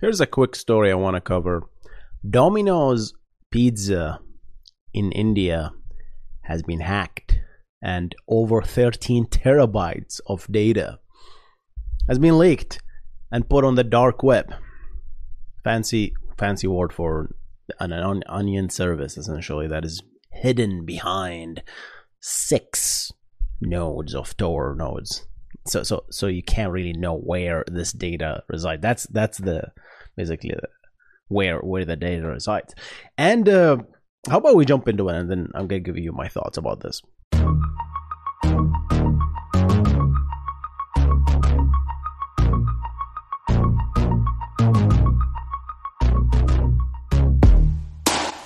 Here's a quick story I want to cover. Domino's Pizza in India has been hacked, and over 13 terabytes of data has been leaked and put on the dark web. Fancy, fancy word for an on- onion service, essentially, that is hidden behind six nodes of Tor nodes. So, so, so you can't really know where this data resides. That's that's the basically the, where where the data resides. And uh, how about we jump into it, and then I'm gonna give you my thoughts about this.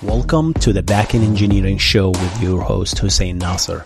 Welcome to the Backend Engineering Show with your host Hussein Nasser.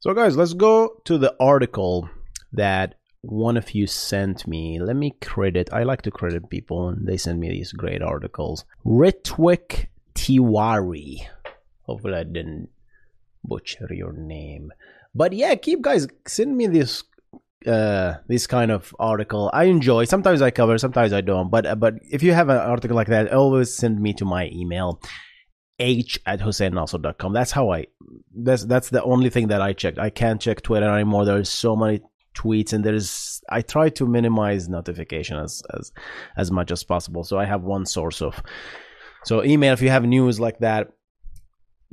So, guys, let's go to the article that one of you sent me. Let me credit. I like to credit people, and they send me these great articles. Ritwik Tiwari. Hopefully, I didn't butcher your name. But yeah, keep guys send me this uh this kind of article. I enjoy. Sometimes I cover, sometimes I don't. But uh, but if you have an article like that, always send me to my email h at husseinnasser.com. That's how I that's that's the only thing that I checked. I can't check Twitter anymore. There's so many tweets and there's I try to minimize notification as as as much as possible. So I have one source of so email if you have news like that,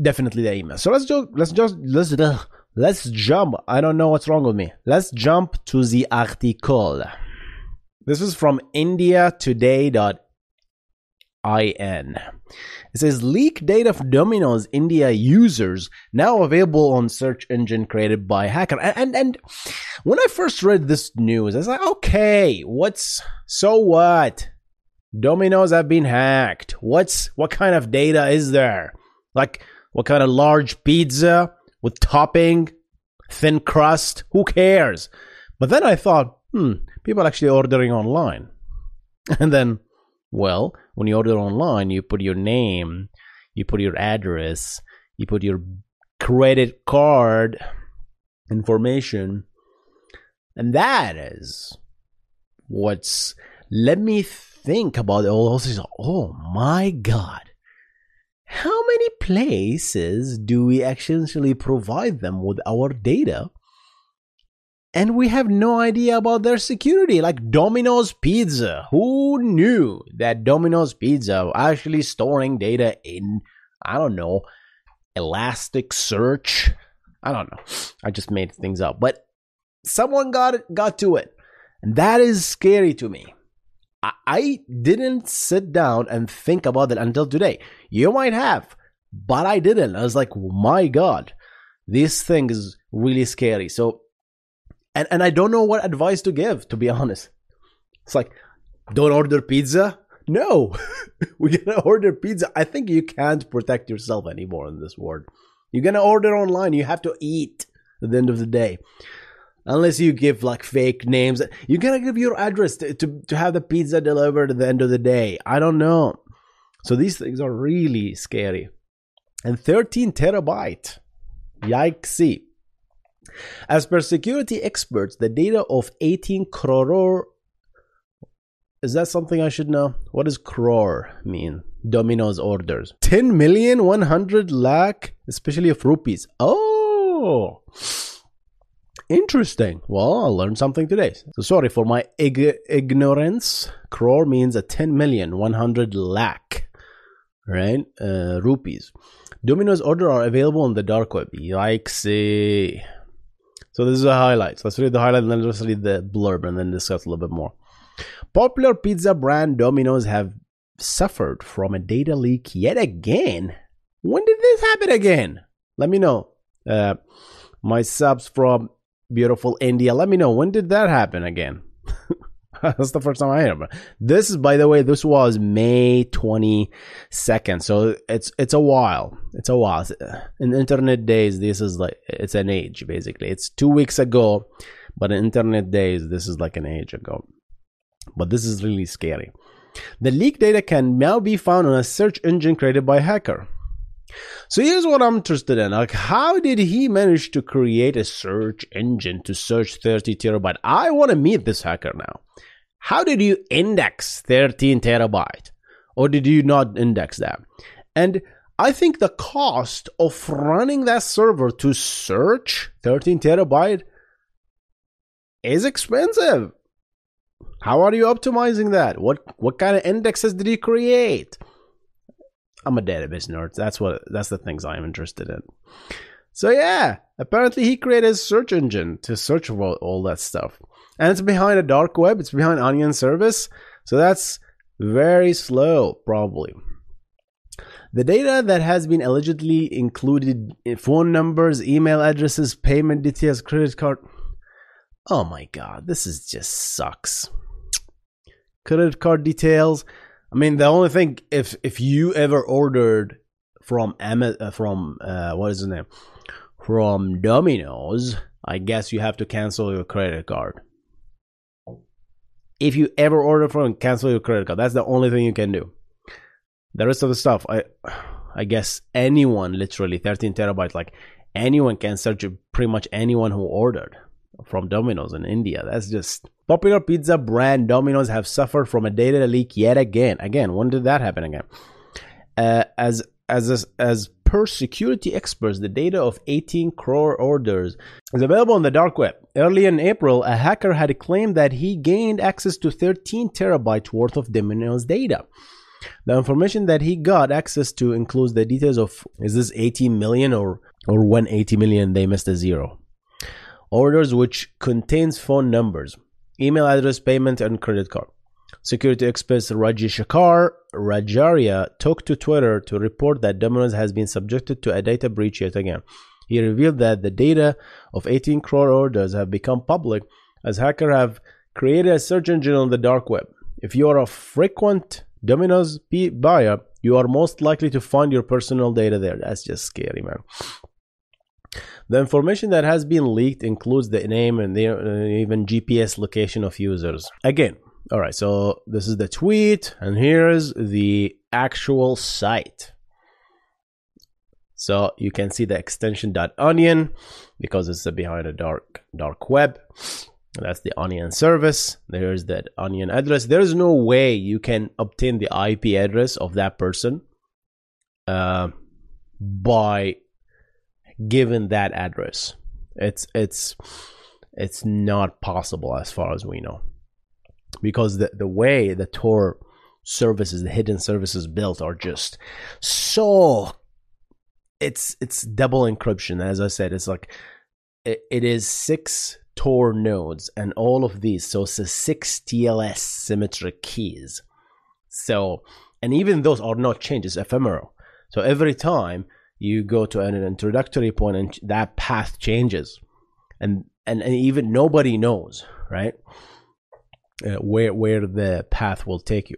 definitely the email. So let's just let's just let's let's jump. I don't know what's wrong with me. Let's jump to the article. This is from indiatoday.in. It says leak data of Domino's India users now available on search engine created by hacker. And, and and when I first read this news, I was like, okay, what's so what? Domino's have been hacked. What's what kind of data is there? Like what kind of large pizza with topping, thin crust? Who cares? But then I thought, hmm, people are actually ordering online. And then, well, when you order online, you put your name, you put your address, you put your credit card information, and that is what's. Let me think about all this. Oh my God. How many places do we actually provide them with our data? And we have no idea about their security, like Domino's Pizza. Who knew that Domino's Pizza actually storing data in, I don't know, Elasticsearch? I don't know. I just made things up. But someone got got to it. And that is scary to me. I, I didn't sit down and think about it until today. You might have, but I didn't. I was like, my God, this thing is really scary. So and and I don't know what advice to give, to be honest. It's like, don't order pizza. No, we're gonna order pizza. I think you can't protect yourself anymore in this world. You're gonna order online. You have to eat at the end of the day, unless you give like fake names. You gotta give your address to, to, to have the pizza delivered at the end of the day. I don't know. So these things are really scary. And 13 terabyte. Yikesy. As per security experts, the data of 18 crore is that something I should know? What does crore mean? Domino's orders. 10 million 100 lakh, especially of rupees. Oh! Interesting. Well, I learned something today. So sorry for my ig- ignorance. Crore means a 10 million, 100 lakh, right? Uh, rupees. Domino's order are available on the dark web. Yikes. So this is the highlights. Let's read the highlight and then let's read the blurb and then discuss a little bit more. Popular pizza brand Domino's have suffered from a data leak yet again. When did this happen again? Let me know. Uh, my subs from beautiful India. Let me know when did that happen again. That's the first time I heard. This is, by the way, this was May twenty second, so it's it's a while. It's a while. In internet days, this is like it's an age basically. It's two weeks ago, but in internet days, this is like an age ago. But this is really scary. The leaked data can now be found on a search engine created by a hacker. So here's what I'm interested in. Like, how did he manage to create a search engine to search 30 terabyte? I want to meet this hacker now. How did you index 13 terabyte? Or did you not index that? And I think the cost of running that server to search 13 terabyte is expensive. How are you optimizing that? What what kind of indexes did you create? I'm a database nerd. That's what that's the things I'm interested in. So yeah, apparently he created a search engine to search for all, all that stuff. And it's behind a dark web, it's behind onion service. So that's very slow, probably. The data that has been allegedly included in phone numbers, email addresses, payment details, credit card. Oh my god, this is just sucks. Credit card details, I mean, the only thing if if you ever ordered from uh, from uh, what is the name from Domino's, I guess you have to cancel your credit card. If you ever order from cancel your credit card, that's the only thing you can do. The rest of the stuff, I I guess anyone, literally 13 terabytes, like anyone can search pretty much anyone who ordered from Domino's in India. That's just popular pizza brand Domino's have suffered from a data leak yet again. Again, when did that happen again? Uh, as as as per security experts, the data of 18 crore orders is available on the dark web. Early in April, a hacker had claimed that he gained access to 13 terabytes worth of Domino's data. The information that he got access to includes the details of is this 80 million or or 180 million they missed a zero orders which contains phone numbers, email address, payment, and credit card. Security expert Raji Shankar Rajaria took to Twitter to report that Domino's has been subjected to a data breach yet again. He revealed that the data of 18 crore orders have become public as hackers have created a search engine on the dark web. If you are a frequent Domino's buyer, you are most likely to find your personal data there. That's just scary, man. The information that has been leaked includes the name and the, uh, even GPS location of users. Again, all right, so this is the tweet, and here's the actual site. So you can see the extension .onion because it's behind a dark dark web. That's the onion service. There's that onion address. There's no way you can obtain the IP address of that person uh, by given that address. It's it's it's not possible as far as we know. Because the, the way the Tor services, the hidden services built are just so it's it's double encryption. As I said, it's like it, it is six Tor nodes and all of these. So it's six TLS symmetric keys. So and even those are not changed, it's ephemeral. So every time you go to an introductory point and that path changes. And and, and even nobody knows right? Uh, where where the path will take you.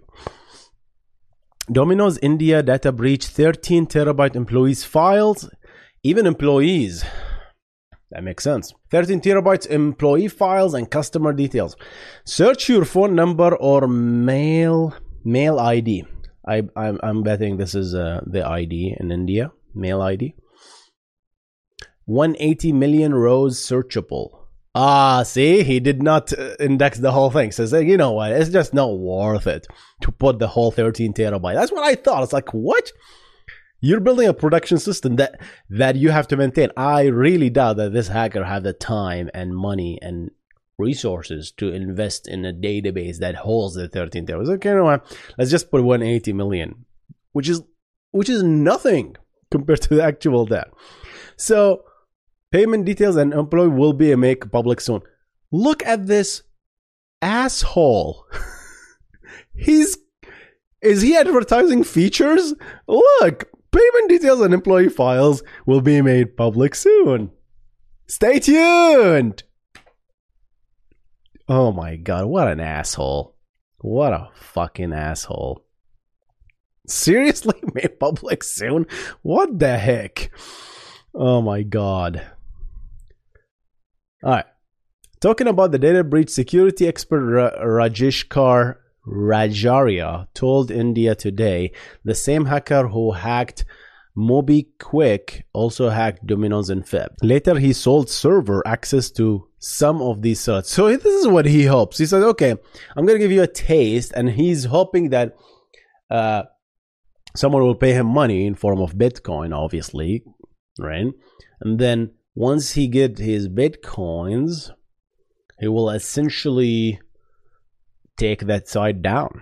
Domino's india data breach 13 terabyte employees files. Even employees that makes sense. 13 terabytes employee files and customer details. Search your phone number or mail mail id I, I'm, I'm betting this is uh, the ID in India mail ID. 180 million rows searchable. Ah, see, he did not uh, index the whole thing. Says, you know what? It's just not worth it to put the whole 13 terabyte. That's what I thought. It's like, what? You're building a production system that that you have to maintain. I really doubt that this hacker had the time and money and resources to invest in a database that holds the 13 terabytes. Okay, you know what? Let's just put 180 million, which is which is nothing compared to the actual debt. So payment details and employee will be made public soon. Look at this asshole. He's is he advertising features? Look, payment details and employee files will be made public soon. Stay tuned. Oh my god, what an asshole. What a fucking asshole. Seriously? Made public soon? What the heck? Oh my god. Alright. Talking about the data breach, security expert Ra- Rajesh Kar Rajaria told India Today the same hacker who hacked MobiKwik also hacked Domino's and Feb. Later, he sold server access to some of these sites. So this is what he hopes. He said, "Okay, I'm going to give you a taste," and he's hoping that uh, someone will pay him money in form of Bitcoin, obviously, right? And then once he get his Bitcoins, he will essentially take that site down.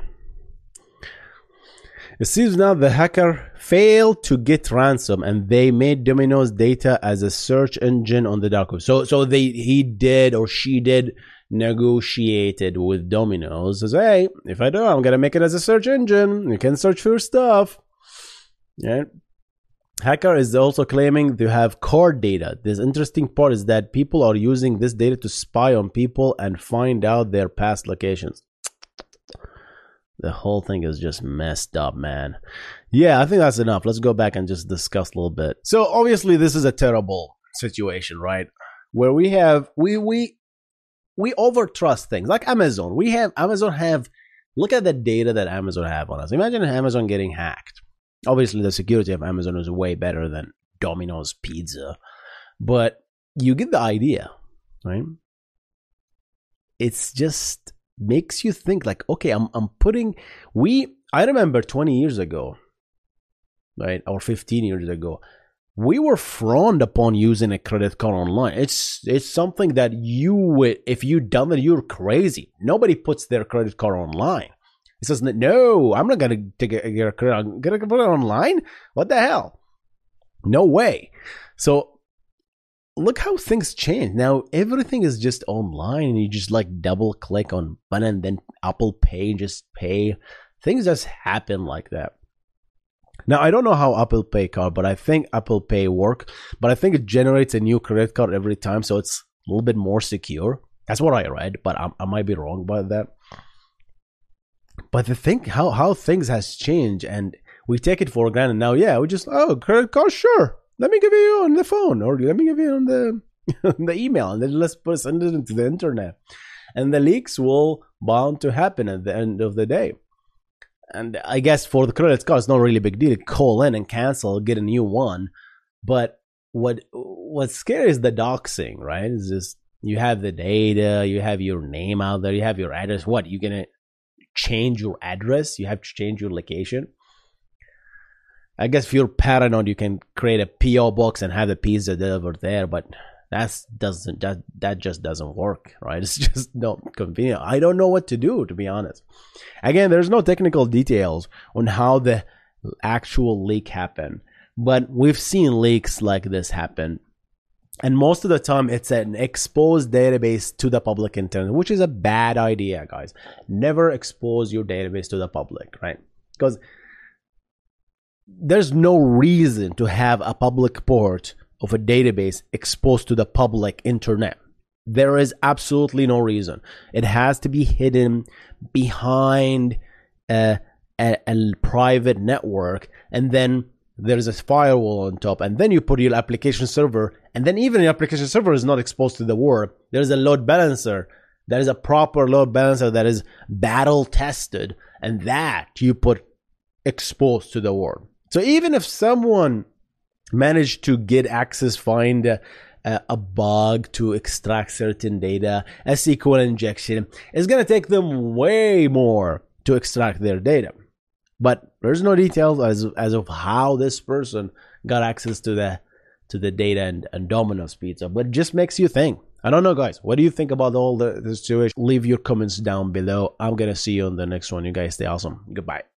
It seems now the hacker failed to get ransom and they made Domino's data as a search engine on the dark web. So so they he did or she did negotiated with Domino's says, hey, if I do, I'm gonna make it as a search engine. You can search for stuff. Yeah. Hacker is also claiming to have card data. This interesting part is that people are using this data to spy on people and find out their past locations the whole thing is just messed up, man. Yeah, I think that's enough. Let's go back and just discuss a little bit. So obviously this is a terrible situation, right? Where we have we we we overtrust things. Like Amazon. We have Amazon have look at the data that Amazon have on us. Imagine Amazon getting hacked. Obviously the security of Amazon is way better than Domino's pizza. But you get the idea, right? It's just makes you think like okay i'm i'm putting we i remember 20 years ago right or 15 years ago we were frowned upon using a credit card online. It's it's something that you would if you done that you're crazy. Nobody puts their credit card online. It says no i'm not gonna take a, a credit i'm gonna put it online? What the hell? No way. So look how things change. Now everything is just online and you just like double click on button and then apple pay just pay. Things just happen like that now i don't know how apple pay card but i think apple pay work but i think it generates a new credit card every time so it's a little bit more secure. That's what i read but i, I might be wrong about that. But the thing how how things has changed and we take it for granted now yeah we just oh credit card sure let me give you on the phone or let me give you on the the email and then let's put send it into the internet. And the leaks will bound to happen at the end of the day and i guess for the credit card it's not really a big deal. Call in and cancel get a new one. But what what's scary is the doxing right? Is just you have the data you have your name out there you have your address. What you gonna change your address? You have to change your location? I guess if you're paranoid, you can create a PO box and have the pizza delivered there, but that's doesn't that that just doesn't work, right? It's just not convenient. I don't know what to do, to be honest. Again, there's no technical details on how the actual leak happened, but we've seen leaks like this happen. And most of the time, it's an exposed database to the public internet, which is a bad idea, guys. Never expose your database to the public, right? Because there's no reason to have a public port of a database exposed to the public internet. There is absolutely no reason. It has to be hidden behind a, a, a, private network, and then there's a firewall on top, and then you put your application server, and then even your application server is not exposed to the world. There's a load balancer. There is a proper load balancer that is battle tested, and that you put exposed to the world. So even if someone managed to get access, find a, a bug to extract certain data, a SQL injection, it's going to take them way more to extract their data. but there's no details as as of how this person got access to the to the data and, and Domino's pizza. But it just makes you think. I don't know, guys. What do you think about all the, the situation? Leave your comments down below. I'm gonna see you on the next one. You guys stay awesome. Goodbye.